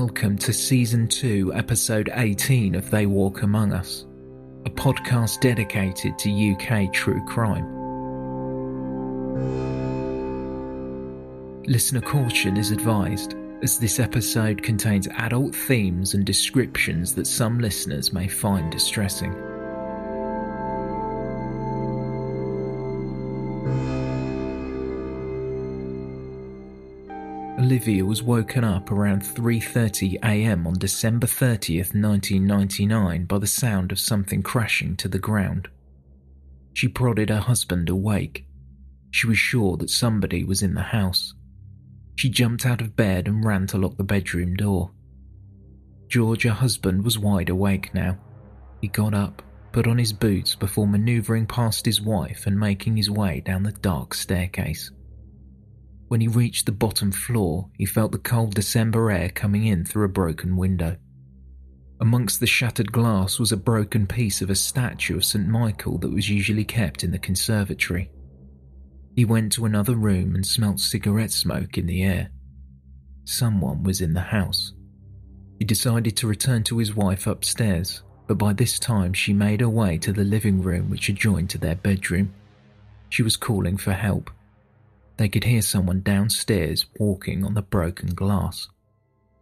Welcome to Season 2, Episode 18 of They Walk Among Us, a podcast dedicated to UK true crime. Listener caution is advised, as this episode contains adult themes and descriptions that some listeners may find distressing. Olivia was woken up around 3:30 a.m. on December 30th, 1999 by the sound of something crashing to the ground. She prodded her husband awake. She was sure that somebody was in the house. She jumped out of bed and ran to lock the bedroom door. George, her husband, was wide awake now. He got up, put on his boots before maneuvering past his wife and making his way down the dark staircase. When he reached the bottom floor, he felt the cold December air coming in through a broken window. Amongst the shattered glass was a broken piece of a statue of St. Michael that was usually kept in the conservatory. He went to another room and smelt cigarette smoke in the air. Someone was in the house. He decided to return to his wife upstairs, but by this time she made her way to the living room which adjoined to their bedroom. She was calling for help. They could hear someone downstairs walking on the broken glass.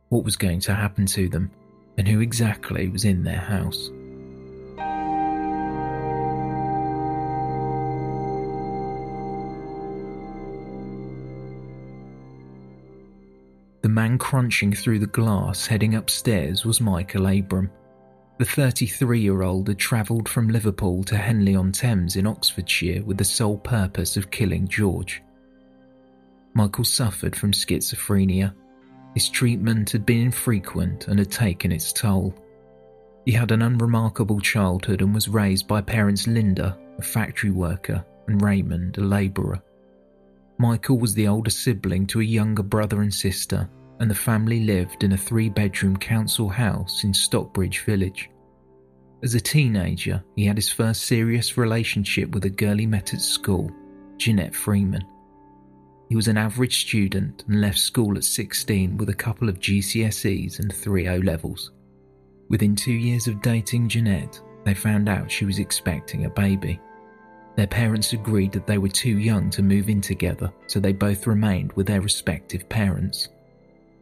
What was going to happen to them, and who exactly was in their house? The man crunching through the glass heading upstairs was Michael Abram. The 33 year old had travelled from Liverpool to Henley on Thames in Oxfordshire with the sole purpose of killing George. Michael suffered from schizophrenia. His treatment had been infrequent and had taken its toll. He had an unremarkable childhood and was raised by parents Linda, a factory worker, and Raymond, a labourer. Michael was the older sibling to a younger brother and sister, and the family lived in a three bedroom council house in Stockbridge Village. As a teenager, he had his first serious relationship with a girl he met at school, Jeanette Freeman. He was an average student and left school at 16 with a couple of GCSEs and three O levels. Within two years of dating Jeanette, they found out she was expecting a baby. Their parents agreed that they were too young to move in together, so they both remained with their respective parents.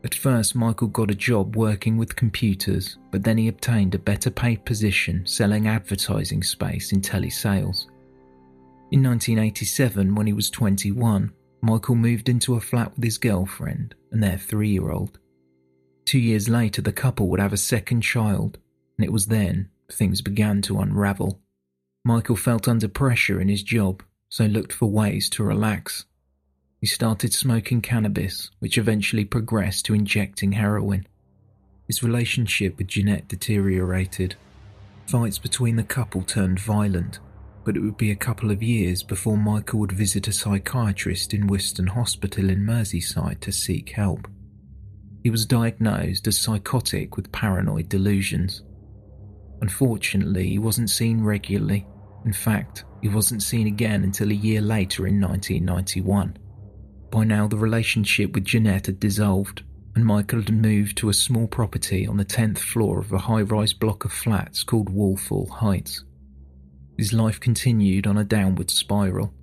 At first, Michael got a job working with computers, but then he obtained a better paid position selling advertising space in telesales. In 1987, when he was 21, Michael moved into a flat with his girlfriend and their three year old. Two years later, the couple would have a second child, and it was then things began to unravel. Michael felt under pressure in his job, so looked for ways to relax. He started smoking cannabis, which eventually progressed to injecting heroin. His relationship with Jeanette deteriorated. Fights between the couple turned violent, but it would be a couple of years before Michael would visit a psychiatrist in Whiston Hospital in Merseyside to seek help. He was diagnosed as psychotic with paranoid delusions. Unfortunately, he wasn't seen regularly. In fact, he wasn't seen again until a year later in 1991. By now, the relationship with Jeanette had dissolved, and Michael had moved to a small property on the 10th floor of a high rise block of flats called Wallfall Heights. His life continued on a downward spiral.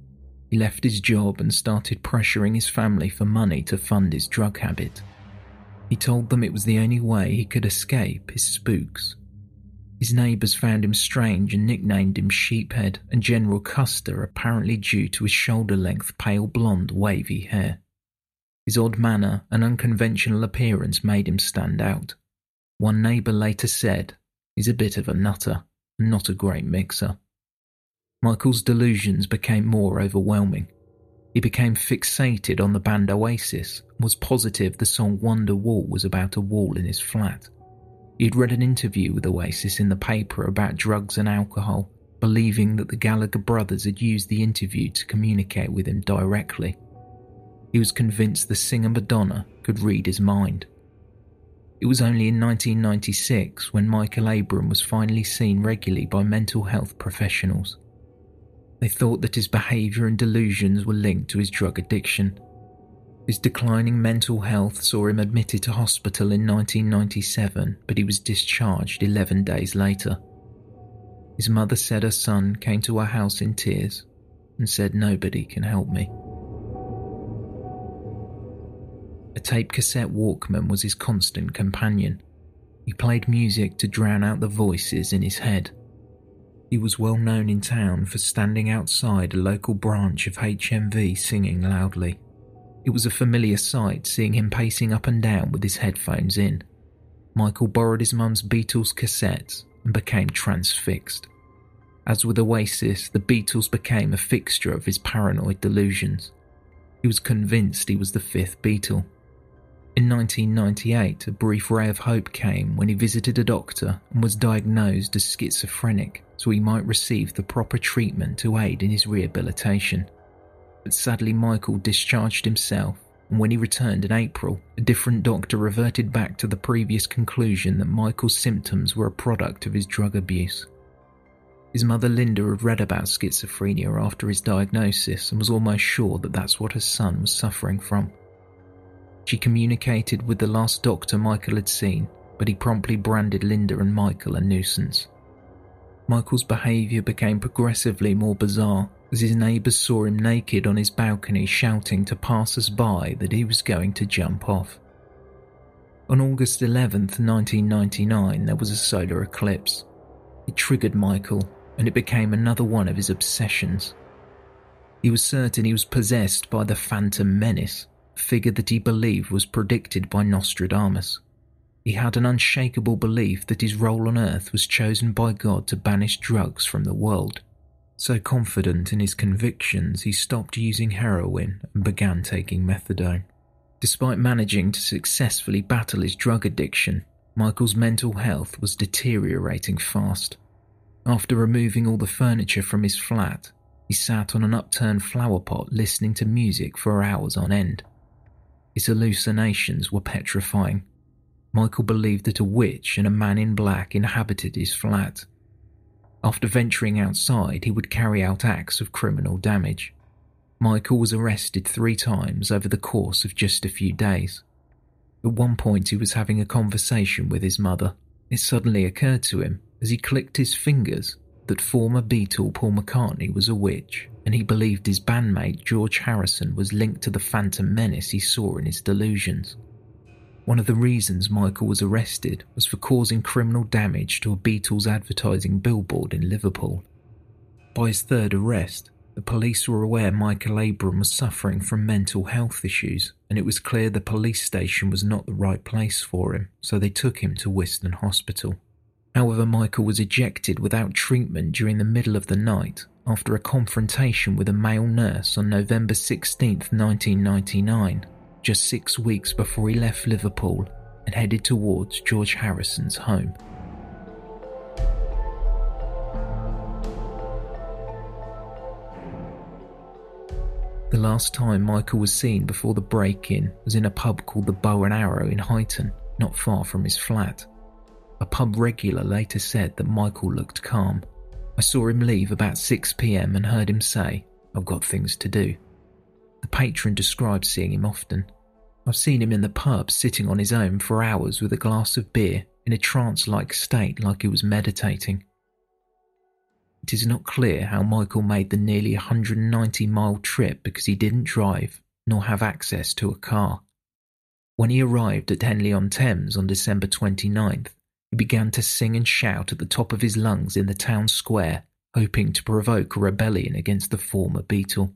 He left his job and started pressuring his family for money to fund his drug habit. He told them it was the only way he could escape his spooks. His neighbours found him strange and nicknamed him Sheephead and General Custer, apparently due to his shoulder length, pale blonde, wavy hair. His odd manner and unconventional appearance made him stand out. One neighbour later said, He's a bit of a nutter and not a great mixer. Michael's delusions became more overwhelming. He became fixated on the band Oasis was positive the song Wonderwall was about a wall in his flat. He had read an interview with Oasis in the paper about drugs and alcohol, believing that the Gallagher brothers had used the interview to communicate with him directly. He was convinced the singer Madonna could read his mind. It was only in 1996 when Michael Abram was finally seen regularly by mental health professionals. They thought that his behaviour and delusions were linked to his drug addiction. His declining mental health saw him admitted to hospital in 1997, but he was discharged 11 days later. His mother said her son came to her house in tears and said, Nobody can help me. A tape cassette Walkman was his constant companion. He played music to drown out the voices in his head. He was well known in town for standing outside a local branch of HMV singing loudly. It was a familiar sight seeing him pacing up and down with his headphones in. Michael borrowed his mum's Beatles cassettes and became transfixed. As with Oasis, the Beatles became a fixture of his paranoid delusions. He was convinced he was the fifth Beatle in 1998, a brief ray of hope came when he visited a doctor and was diagnosed as schizophrenic so he might receive the proper treatment to aid in his rehabilitation. But sadly, Michael discharged himself, and when he returned in April, a different doctor reverted back to the previous conclusion that Michael's symptoms were a product of his drug abuse. His mother Linda had read about schizophrenia after his diagnosis and was almost sure that that's what her son was suffering from. She communicated with the last doctor Michael had seen, but he promptly branded Linda and Michael a nuisance. Michael's behaviour became progressively more bizarre as his neighbours saw him naked on his balcony shouting to passers by that he was going to jump off. On August 11th, 1999, there was a solar eclipse. It triggered Michael, and it became another one of his obsessions. He was certain he was possessed by the Phantom Menace, figure that he believed was predicted by Nostradamus. He had an unshakable belief that his role on earth was chosen by God to banish drugs from the world. So confident in his convictions, he stopped using heroin and began taking methadone. Despite managing to successfully battle his drug addiction, Michael's mental health was deteriorating fast. After removing all the furniture from his flat, he sat on an upturned flower pot listening to music for hours on end. His hallucinations were petrifying. Michael believed that a witch and a man in black inhabited his flat. After venturing outside, he would carry out acts of criminal damage. Michael was arrested three times over the course of just a few days. At one point, he was having a conversation with his mother. It suddenly occurred to him, as he clicked his fingers, that former Beatle Paul McCartney was a witch and he believed his bandmate George Harrison was linked to the phantom menace he saw in his delusions. One of the reasons Michael was arrested was for causing criminal damage to a Beatles advertising billboard in Liverpool. By his third arrest, the police were aware Michael Abram was suffering from mental health issues, and it was clear the police station was not the right place for him, so they took him to Whiston Hospital. However, Michael was ejected without treatment during the middle of the night after a confrontation with a male nurse on November 16, 1999, just six weeks before he left Liverpool and headed towards George Harrison's home. The last time Michael was seen before the break in was in a pub called the Bow and Arrow in Huyton, not far from his flat. A pub regular later said that Michael looked calm. I saw him leave about 6pm and heard him say, I've got things to do. The patron described seeing him often. I've seen him in the pub sitting on his own for hours with a glass of beer in a trance like state like he was meditating. It is not clear how Michael made the nearly 190 mile trip because he didn't drive nor have access to a car. When he arrived at Henley on Thames on December 29th, he began to sing and shout at the top of his lungs in the town square, hoping to provoke a rebellion against the former Beatle.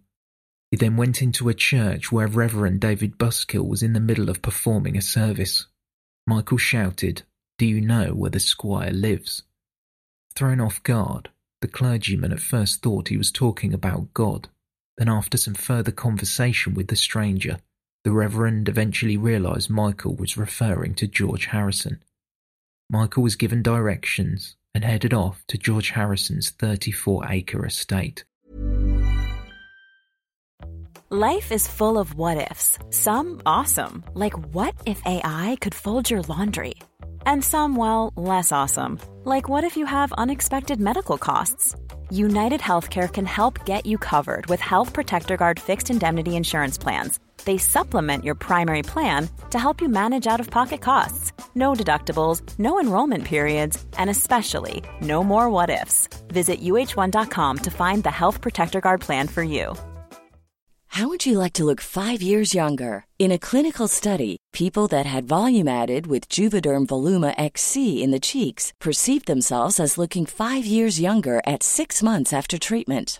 He then went into a church where Reverend David Buskill was in the middle of performing a service. Michael shouted, Do you know where the squire lives? Thrown off guard, the clergyman at first thought he was talking about God. Then, after some further conversation with the stranger, the Reverend eventually realised Michael was referring to George Harrison. Michael was given directions and headed off to George Harrison's 34 acre estate. Life is full of what ifs, some awesome, like what if AI could fold your laundry? And some, well, less awesome. Like what if you have unexpected medical costs? United Healthcare can help get you covered with Health Protector Guard fixed indemnity insurance plans. They supplement your primary plan to help you manage out of pocket costs. No deductibles, no enrollment periods, and especially no more what ifs. Visit uh1.com to find the Health Protector Guard plan for you. How would you like to look five years younger? In a clinical study, people that had volume added with Juvederm Voluma XC in the cheeks perceived themselves as looking five years younger at six months after treatment.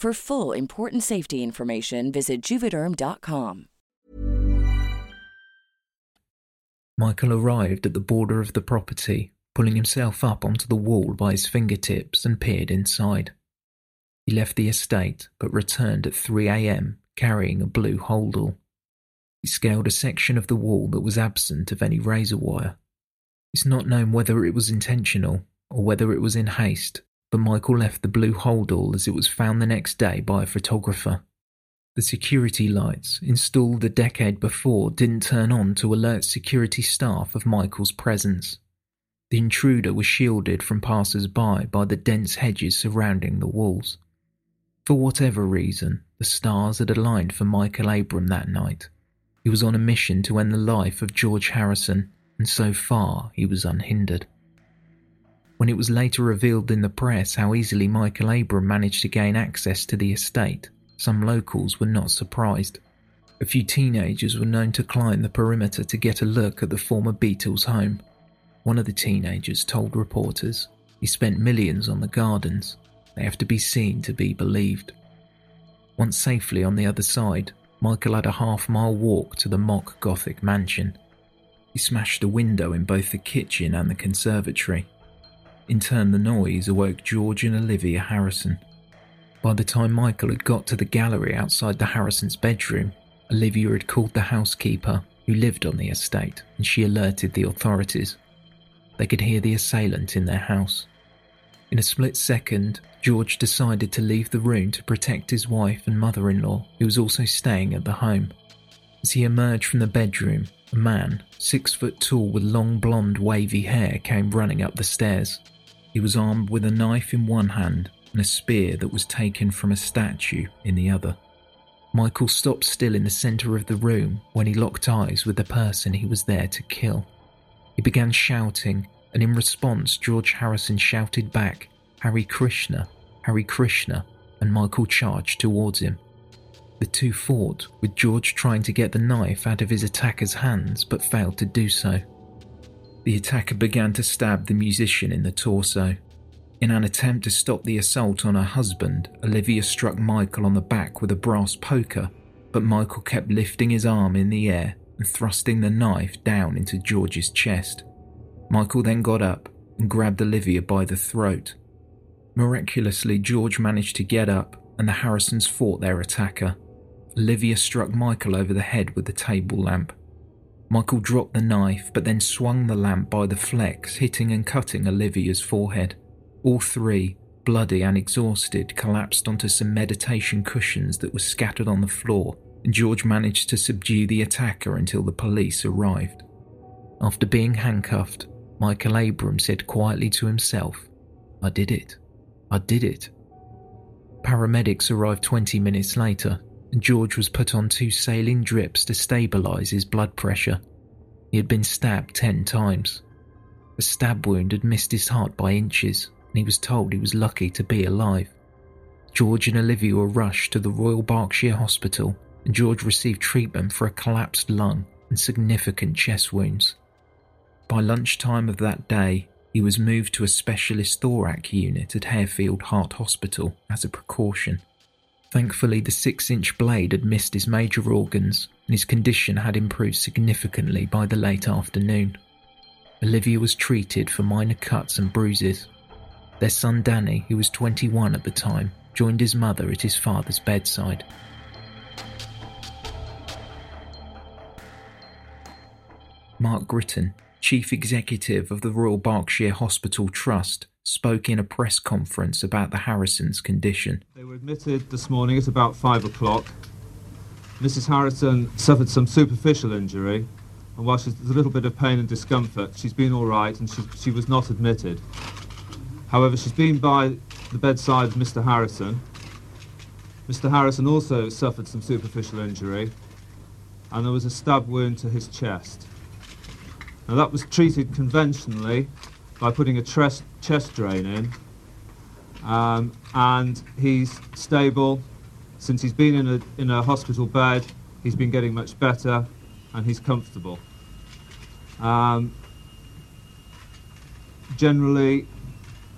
For full important safety information, visit juvederm.com. Michael arrived at the border of the property, pulling himself up onto the wall by his fingertips and peered inside. He left the estate but returned at 3 a.m. carrying a blue holdall. He scaled a section of the wall that was absent of any razor wire. It's not known whether it was intentional or whether it was in haste, but Michael left the blue holdall as it was found the next day by a photographer. The security lights, installed a decade before, didn't turn on to alert security staff of Michael's presence. The intruder was shielded from passers by by the dense hedges surrounding the walls. For whatever reason, the stars had aligned for Michael Abram that night. He was on a mission to end the life of George Harrison, and so far he was unhindered. When it was later revealed in the press how easily Michael Abram managed to gain access to the estate, some locals were not surprised. A few teenagers were known to climb the perimeter to get a look at the former Beatles' home. One of the teenagers told reporters he spent millions on the gardens. They have to be seen to be believed. Once safely on the other side, Michael had a half mile walk to the mock Gothic mansion. He smashed a window in both the kitchen and the conservatory. In turn, the noise awoke George and Olivia Harrison. By the time Michael had got to the gallery outside the Harrisons' bedroom, Olivia had called the housekeeper who lived on the estate and she alerted the authorities. They could hear the assailant in their house. In a split second, George decided to leave the room to protect his wife and mother in law, who was also staying at the home. As he emerged from the bedroom, a man, six foot tall with long blonde wavy hair, came running up the stairs. He was armed with a knife in one hand and a spear that was taken from a statue in the other. Michael stopped still in the centre of the room when he locked eyes with the person he was there to kill. He began shouting, and in response, George Harrison shouted back, Hare Krishna, Hare Krishna, and Michael charged towards him. The two fought, with George trying to get the knife out of his attacker's hands but failed to do so. The attacker began to stab the musician in the torso, in an attempt to stop the assault on her husband, Olivia struck Michael on the back with a brass poker, but Michael kept lifting his arm in the air and thrusting the knife down into George's chest. Michael then got up and grabbed Olivia by the throat. Miraculously, George managed to get up and the Harrisons fought their attacker. Olivia struck Michael over the head with the table lamp. Michael dropped the knife but then swung the lamp by the flex, hitting and cutting Olivia's forehead. All three, bloody and exhausted, collapsed onto some meditation cushions that were scattered on the floor, and George managed to subdue the attacker until the police arrived. After being handcuffed, Michael Abram said quietly to himself, I did it. I did it. Paramedics arrived 20 minutes later, George was put on two saline drips to stabilize his blood pressure. He had been stabbed 10 times. A stab wound had missed his heart by inches, and he was told he was lucky to be alive. George and Olivia were rushed to the Royal Berkshire Hospital, and George received treatment for a collapsed lung and significant chest wounds. By lunchtime of that day, he was moved to a specialist thorax unit at Harefield Heart Hospital as a precaution. Thankfully, the six inch blade had missed his major organs, and his condition had improved significantly by the late afternoon. Olivia was treated for minor cuts and bruises, their son Danny, who was 21 at the time, joined his mother at his father's bedside. Mark Gritton, Chief Executive of the Royal Berkshire Hospital Trust, spoke in a press conference about the Harrisons' condition. Were admitted this morning at about five o'clock. Mrs. Harrison suffered some superficial injury, and while she's a little bit of pain and discomfort, she's been all right and she, she was not admitted. However, she's been by the bedside of Mr. Harrison. Mr. Harrison also suffered some superficial injury, and there was a stab wound to his chest. Now, that was treated conventionally by putting a chest drain in, um, and he's stable. Since he's been in a, in a hospital bed, he's been getting much better, and he's comfortable. Um, generally,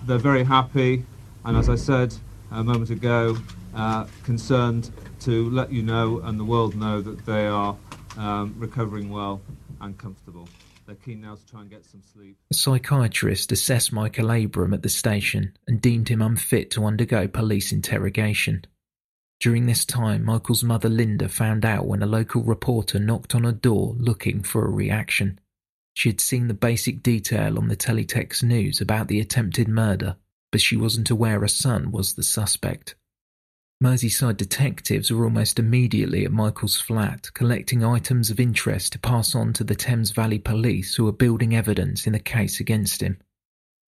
they're very happy, and as I said a moment ago, uh, concerned to let you know and the world know that they are um, recovering well and comfortable. They're keen now to try and get some sleep. A psychiatrist assessed Michael Abram at the station and deemed him unfit to undergo police interrogation. During this time, Michael's mother Linda found out when a local reporter knocked on her door looking for a reaction. She had seen the basic detail on the teletext news about the attempted murder, but she wasn't aware her son was the suspect. Merseyside detectives were almost immediately at Michael's flat, collecting items of interest to pass on to the Thames Valley Police who were building evidence in the case against him.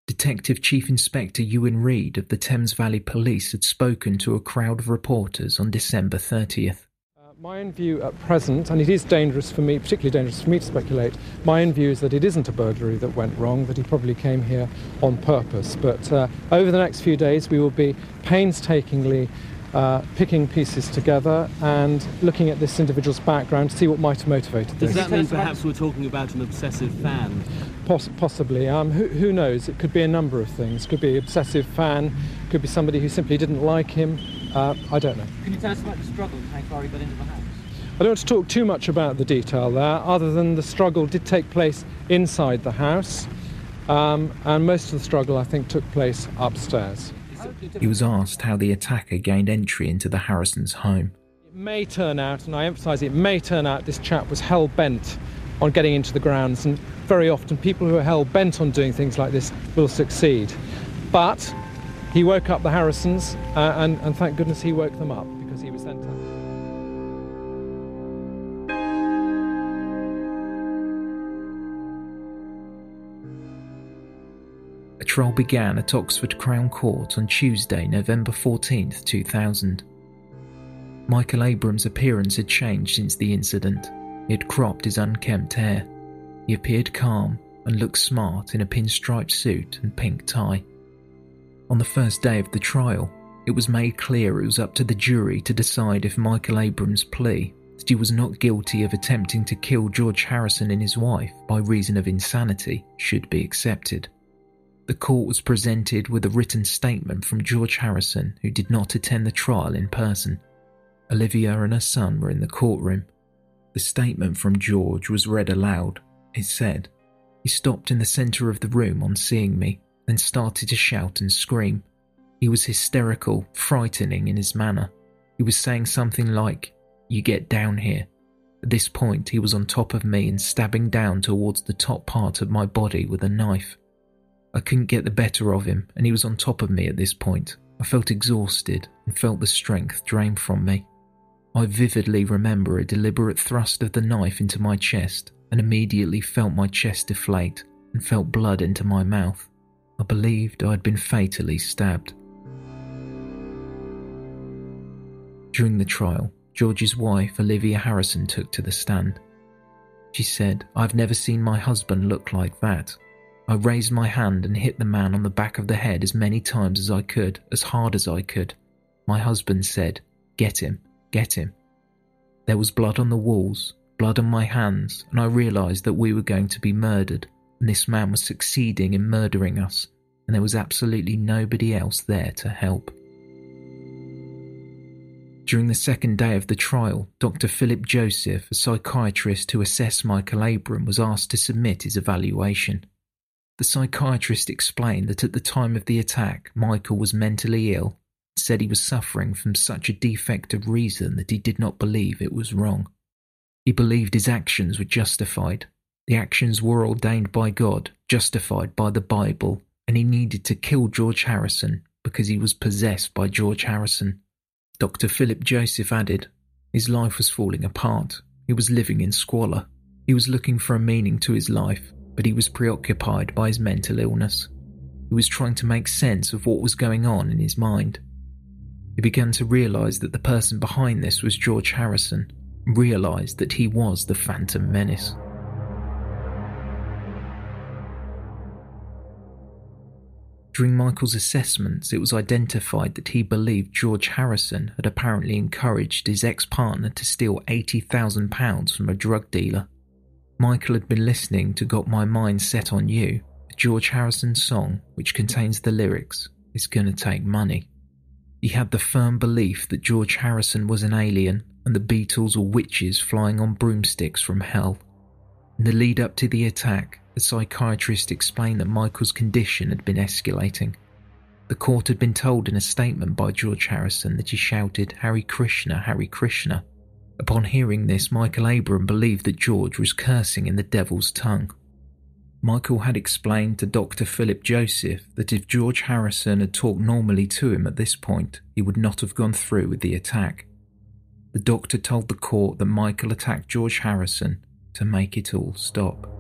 Detective Chief Inspector Ewan Reid of the Thames Valley Police had spoken to a crowd of reporters on December 30th. Uh, my own view at present, and it is dangerous for me, particularly dangerous for me to speculate, my own view is that it isn't a burglary that went wrong, that he probably came here on purpose. But uh, over the next few days, we will be painstakingly uh, picking pieces together and looking at this individual's background to see what might have motivated this. Does that mean perhaps we're talking about an obsessive fan? Poss- possibly. Um, who, who, knows? It could be a number of things. Could be obsessive fan. Could be somebody who simply didn't like him. Uh, I don't know. Can you tell us about the struggle and how far he got into the house? I don't want to talk too much about the detail there, other than the struggle did take place inside the house, um, and most of the struggle, I think, took place upstairs. He was asked how the attacker gained entry into the Harrisons' home. It may turn out, and I emphasise it may turn out, this chap was hell bent on getting into the grounds, and very often people who are hell bent on doing things like this will succeed. But he woke up the Harrisons, uh, and, and thank goodness he woke them up because he was sent trial began at Oxford Crown Court on Tuesday, November 14, 2000. Michael Abrams' appearance had changed since the incident. He had cropped his unkempt hair. He appeared calm and looked smart in a pinstripe suit and pink tie. On the first day of the trial, it was made clear it was up to the jury to decide if Michael Abrams' plea that he was not guilty of attempting to kill George Harrison and his wife by reason of insanity should be accepted. The court was presented with a written statement from George Harrison, who did not attend the trial in person. Olivia and her son were in the courtroom. The statement from George was read aloud. It said, He stopped in the centre of the room on seeing me, then started to shout and scream. He was hysterical, frightening in his manner. He was saying something like, You get down here. At this point, he was on top of me and stabbing down towards the top part of my body with a knife. I couldn't get the better of him, and he was on top of me at this point. I felt exhausted and felt the strength drain from me. I vividly remember a deliberate thrust of the knife into my chest and immediately felt my chest deflate and felt blood into my mouth. I believed I had been fatally stabbed. During the trial, George's wife, Olivia Harrison, took to the stand. She said, I've never seen my husband look like that. I raised my hand and hit the man on the back of the head as many times as I could, as hard as I could. My husband said, Get him, get him. There was blood on the walls, blood on my hands, and I realised that we were going to be murdered, and this man was succeeding in murdering us, and there was absolutely nobody else there to help. During the second day of the trial, Dr. Philip Joseph, a psychiatrist who assessed Michael Abram, was asked to submit his evaluation. The psychiatrist explained that at the time of the attack, Michael was mentally ill, said he was suffering from such a defect of reason that he did not believe it was wrong. He believed his actions were justified. The actions were ordained by God, justified by the Bible, and he needed to kill George Harrison because he was possessed by George Harrison. Dr. Philip Joseph added, His life was falling apart. He was living in squalor. He was looking for a meaning to his life but he was preoccupied by his mental illness. He was trying to make sense of what was going on in his mind. He began to realise that the person behind this was George Harrison, realised that he was the Phantom Menace. During Michael's assessments, it was identified that he believed George Harrison had apparently encouraged his ex partner to steal £80,000 from a drug dealer. Michael had been listening to Got My Mind Set on You, a George Harrison song which contains the lyrics, It's Gonna Take Money. He had the firm belief that George Harrison was an alien and the Beatles were witches flying on broomsticks from hell. In the lead up to the attack, the psychiatrist explained that Michael's condition had been escalating. The court had been told in a statement by George Harrison that he shouted, Hare Krishna, Hare Krishna. Upon hearing this, Michael Abram believed that George was cursing in the devil's tongue. Michael had explained to Dr. Philip Joseph that if George Harrison had talked normally to him at this point, he would not have gone through with the attack. The doctor told the court that Michael attacked George Harrison to make it all stop.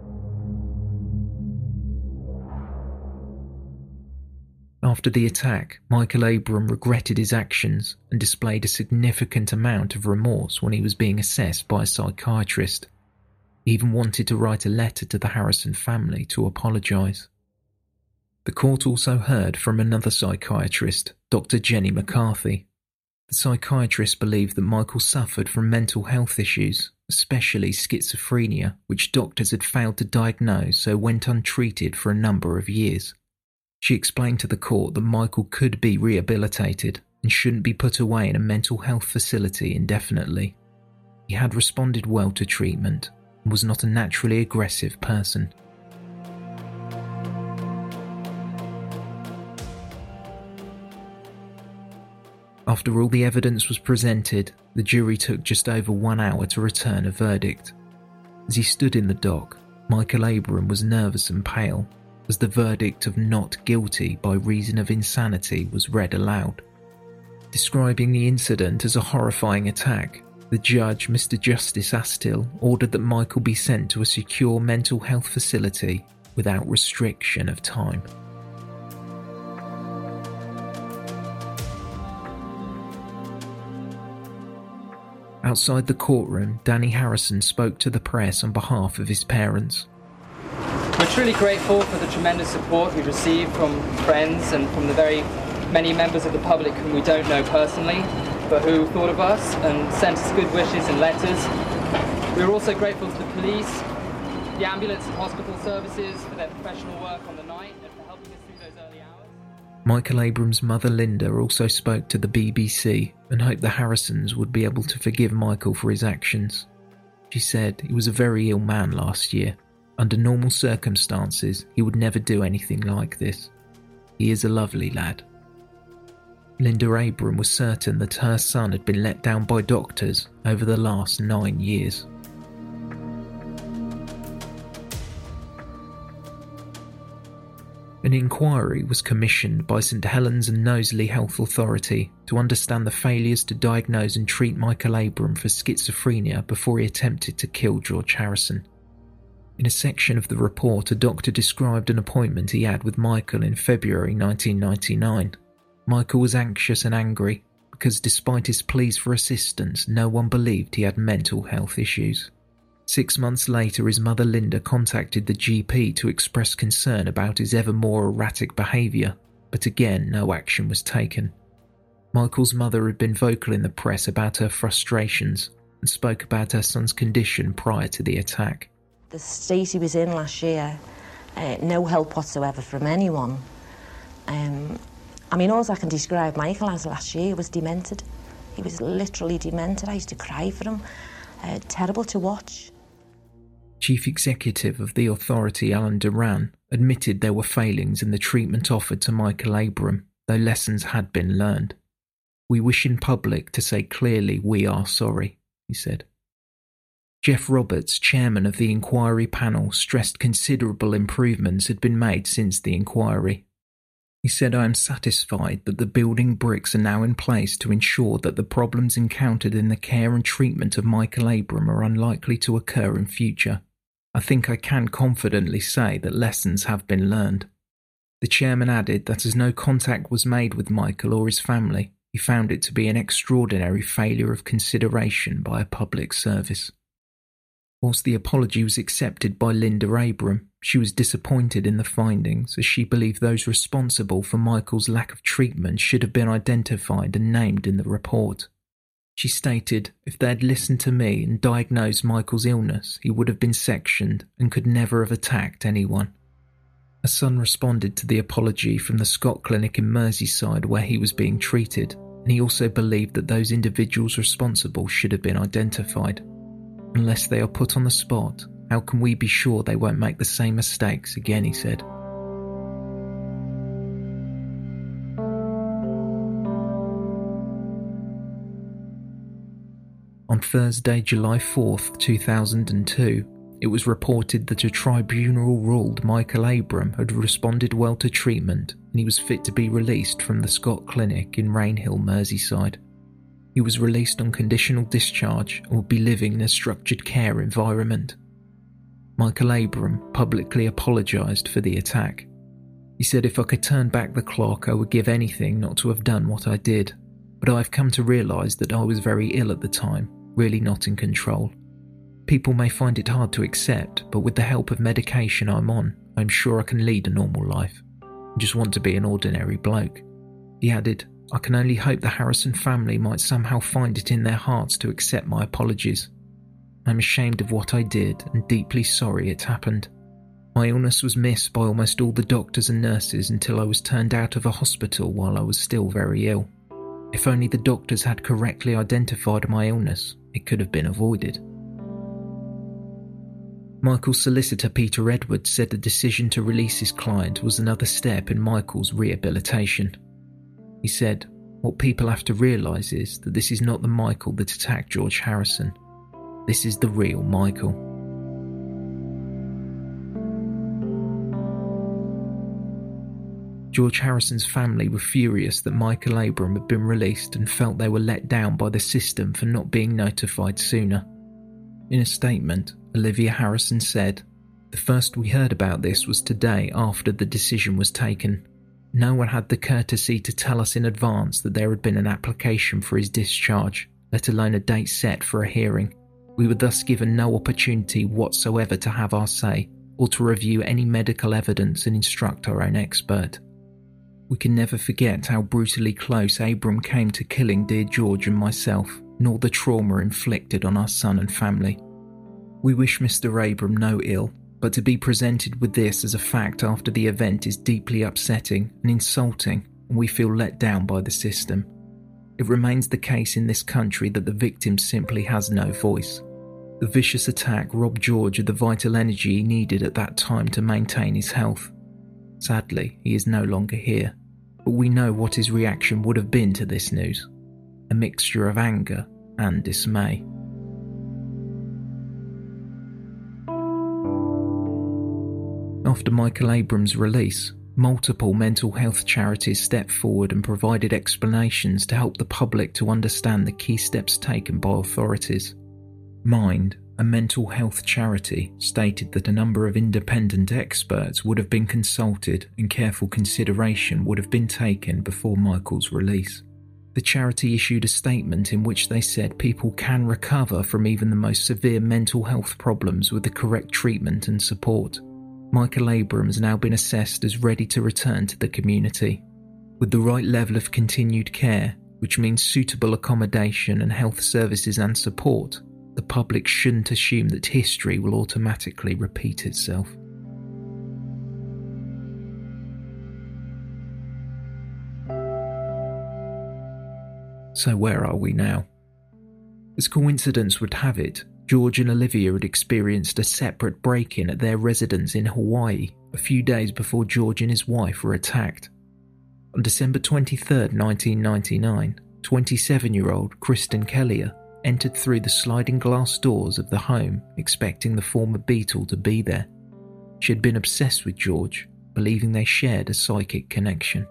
After the attack, Michael Abram regretted his actions and displayed a significant amount of remorse when he was being assessed by a psychiatrist. He even wanted to write a letter to the Harrison family to apologise. The court also heard from another psychiatrist, Dr. Jenny McCarthy. The psychiatrist believed that Michael suffered from mental health issues, especially schizophrenia, which doctors had failed to diagnose so went untreated for a number of years. She explained to the court that Michael could be rehabilitated and shouldn't be put away in a mental health facility indefinitely. He had responded well to treatment and was not a naturally aggressive person. After all the evidence was presented, the jury took just over one hour to return a verdict. As he stood in the dock, Michael Abram was nervous and pale as the verdict of not guilty by reason of insanity was read aloud. Describing the incident as a horrifying attack, the judge, Mr. Justice Astill, ordered that Michael be sent to a secure mental health facility without restriction of time. Outside the courtroom, Danny Harrison spoke to the press on behalf of his parents. We're truly grateful for the tremendous support we've received from friends and from the very many members of the public whom we don't know personally but who thought of us and sent us good wishes and letters. We are also grateful to the police, the ambulance and hospital services for their professional work on the night and for helping us through those early hours. Michael Abram's mother Linda also spoke to the BBC and hoped the Harrisons would be able to forgive Michael for his actions. She said he was a very ill man last year. Under normal circumstances, he would never do anything like this. He is a lovely lad. Linda Abram was certain that her son had been let down by doctors over the last nine years. An inquiry was commissioned by St Helens and Knowsley Health Authority to understand the failures to diagnose and treat Michael Abram for schizophrenia before he attempted to kill George Harrison. In a section of the report, a doctor described an appointment he had with Michael in February 1999 Michael was anxious and angry because, despite his pleas for assistance, no one believed he had mental health issues. Six months later, his mother Linda contacted the GP to express concern about his ever more erratic behaviour, but again, no action was taken. Michael's mother had been vocal in the press about her frustrations and spoke about her son's condition prior to the attack. The state he was in last year, uh, no help whatsoever from anyone. Um, I mean, all I can describe Michael as last year was demented. He was literally demented. I used to cry for him. Uh, terrible to watch. Chief Executive of the authority, Alan Duran, admitted there were failings in the treatment offered to Michael Abram, though lessons had been learned. We wish in public to say clearly we are sorry, he said. Jeff Roberts, chairman of the inquiry panel, stressed considerable improvements had been made since the inquiry. He said, I am satisfied that the building bricks are now in place to ensure that the problems encountered in the care and treatment of Michael Abram are unlikely to occur in future. I think I can confidently say that lessons have been learned. The chairman added that as no contact was made with Michael or his family, he found it to be an extraordinary failure of consideration by a public service. Whilst the apology was accepted by Linda Abram, she was disappointed in the findings as she believed those responsible for Michael's lack of treatment should have been identified and named in the report. She stated if they had listened to me and diagnosed Michael's illness, he would have been sectioned and could never have attacked anyone. A son responded to the apology from the Scott Clinic in Merseyside where he was being treated, and he also believed that those individuals responsible should have been identified. Unless they are put on the spot, how can we be sure they won't make the same mistakes again, he said. On Thursday, July 4th, 2002, it was reported that a tribunal ruled Michael Abram had responded well to treatment and he was fit to be released from the Scott Clinic in Rainhill, Merseyside. He was released on conditional discharge and would be living in a structured care environment. Michael Abram publicly apologised for the attack. He said if I could turn back the clock, I would give anything not to have done what I did, but I've come to realise that I was very ill at the time, really not in control. People may find it hard to accept, but with the help of medication I'm on, I'm sure I can lead a normal life. I just want to be an ordinary bloke. He added, I can only hope the Harrison family might somehow find it in their hearts to accept my apologies. I'm ashamed of what I did and deeply sorry it happened. My illness was missed by almost all the doctors and nurses until I was turned out of a hospital while I was still very ill. If only the doctors had correctly identified my illness, it could have been avoided. Michael's solicitor Peter Edwards said the decision to release his client was another step in Michael's rehabilitation. He said, What people have to realise is that this is not the Michael that attacked George Harrison. This is the real Michael. George Harrison's family were furious that Michael Abram had been released and felt they were let down by the system for not being notified sooner. In a statement, Olivia Harrison said, The first we heard about this was today after the decision was taken. No one had the courtesy to tell us in advance that there had been an application for his discharge, let alone a date set for a hearing. We were thus given no opportunity whatsoever to have our say or to review any medical evidence and instruct our own expert. We can never forget how brutally close Abram came to killing dear George and myself, nor the trauma inflicted on our son and family. We wish Mr. Abram no ill but to be presented with this as a fact after the event is deeply upsetting and insulting, and we feel let down by the system. It remains the case in this country that the victim simply has no voice. The vicious attack robbed George of the vital energy he needed at that time to maintain his health. Sadly, he is no longer here, but we know what his reaction would have been to this news a mixture of anger and dismay. After Michael Abram's release, multiple mental health charities stepped forward and provided explanations to help the public to understand the key steps taken by authorities. Mind, a mental health charity, stated that a number of independent experts would have been consulted and careful consideration would have been taken before Michael's release. The charity issued a statement in which they said people can recover from even the most severe mental health problems with the correct treatment and support. Michael Abram has now been assessed as ready to return to the community. With the right level of continued care, which means suitable accommodation and health services and support, the public shouldn't assume that history will automatically repeat itself. So, where are we now? As coincidence would have it, George and Olivia had experienced a separate break in at their residence in Hawaii a few days before George and his wife were attacked. On December 23, 1999, 27 year old Cristin Keleher entered through the sliding glass doors of the home expecting the former Beatle to be there. She had been obsessed with George, believing they shared a psychic connection.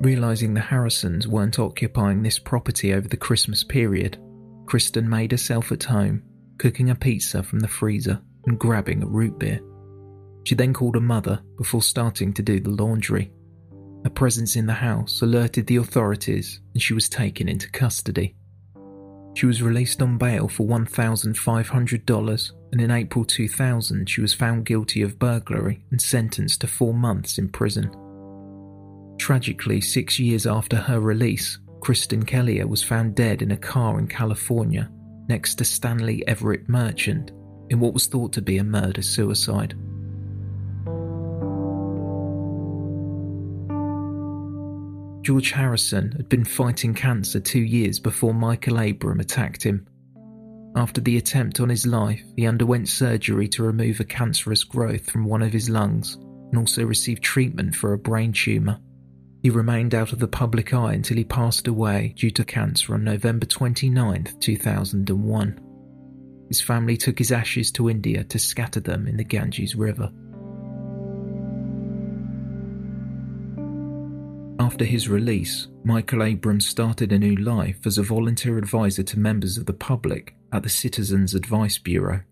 Realizing the Harrisons weren't occupying this property over the Christmas period, Cristin made herself at home cooking a pizza from the freezer and grabbing a root beer. She then called her mother before starting to do the laundry. Her presence in the house alerted the authorities and she was taken into custody. She was released on bail for $1,500 and in April 2000 she was found guilty of burglary and sentenced to four months in prison. Tragically, six years after her release, Cristin Keleher was found dead in a car in California next to Stanley Everett Merchant in what was thought to be a murder suicide. George Harrison had been fighting cancer two years before Michael Abram attacked him. After the attempt on his life, he underwent surgery to remove a cancerous growth from one of his lungs and also received treatment for a brain tumour. He remained out of the public eye until he passed away due to cancer on November 29, 2001. His family took his ashes to India to scatter them in the Ganges River. After his release, Michael Abrams started a new life as a volunteer advisor to members of the public at the Citizens Advice Bureau.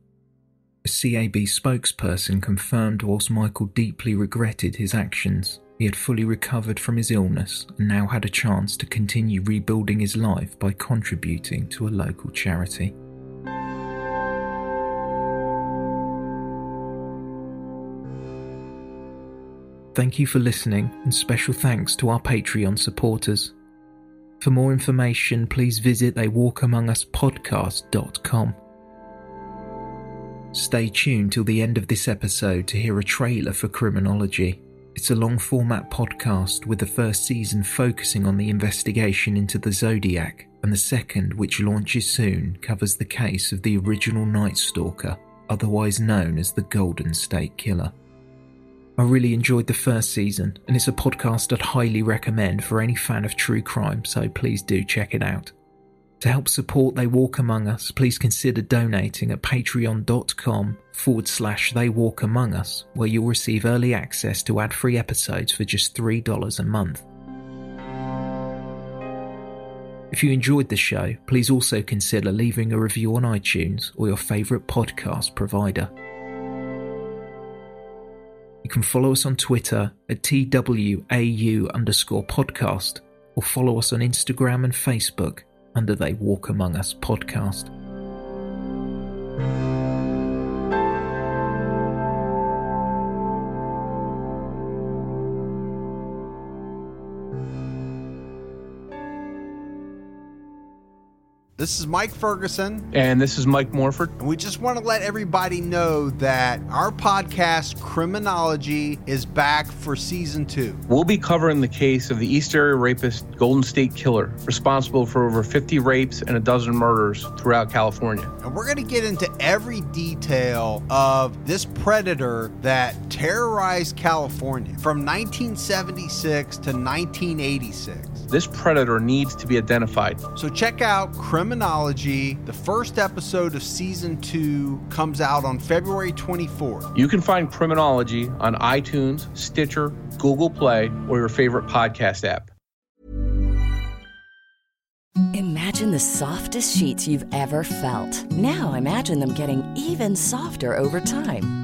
A CAB spokesperson confirmed whilst Michael deeply regretted his actions, he had fully recovered from his illness and now had a chance to continue rebuilding his life by contributing to a local charity. Thank you for listening, and special thanks to our Patreon supporters. For more information, please visit a theywalkamonguspodcast.com. Stay tuned till the end of this episode to hear a trailer for Criminology. It's a long format podcast with the first season focusing on the investigation into the Zodiac, and the second, which launches soon, covers the case of the original Night Stalker, otherwise known as the Golden State Killer. I really enjoyed the first season, and it's a podcast I'd highly recommend for any fan of true crime, so please do check it out. To help support They Walk Among Us, please consider donating at patreon.com forward slash They Walk Among Us, where you'll receive early access to ad free episodes for just $3 a month. If you enjoyed the show, please also consider leaving a review on iTunes or your favourite podcast provider. You can follow us on Twitter at TWAU underscore podcast or follow us on Instagram and Facebook under They Walk Among Us podcast. This is Mike Ferguson. And this is Mike Morford. And we just want to let everybody know that our podcast, Criminology, is back for season two. We'll be covering the case of the East Area rapist Golden State Killer, responsible for over 50 rapes and a dozen murders throughout California. And we're going to get into every detail of this predator that terrorized California from 1976 to 1986. This predator needs to be identified. So check out Criminology. The first episode of season two comes out on February 24th. You can find Criminology on iTunes, Stitcher, Google Play, or your favorite podcast app. Imagine the softest sheets you've ever felt. Now imagine them getting even softer over time.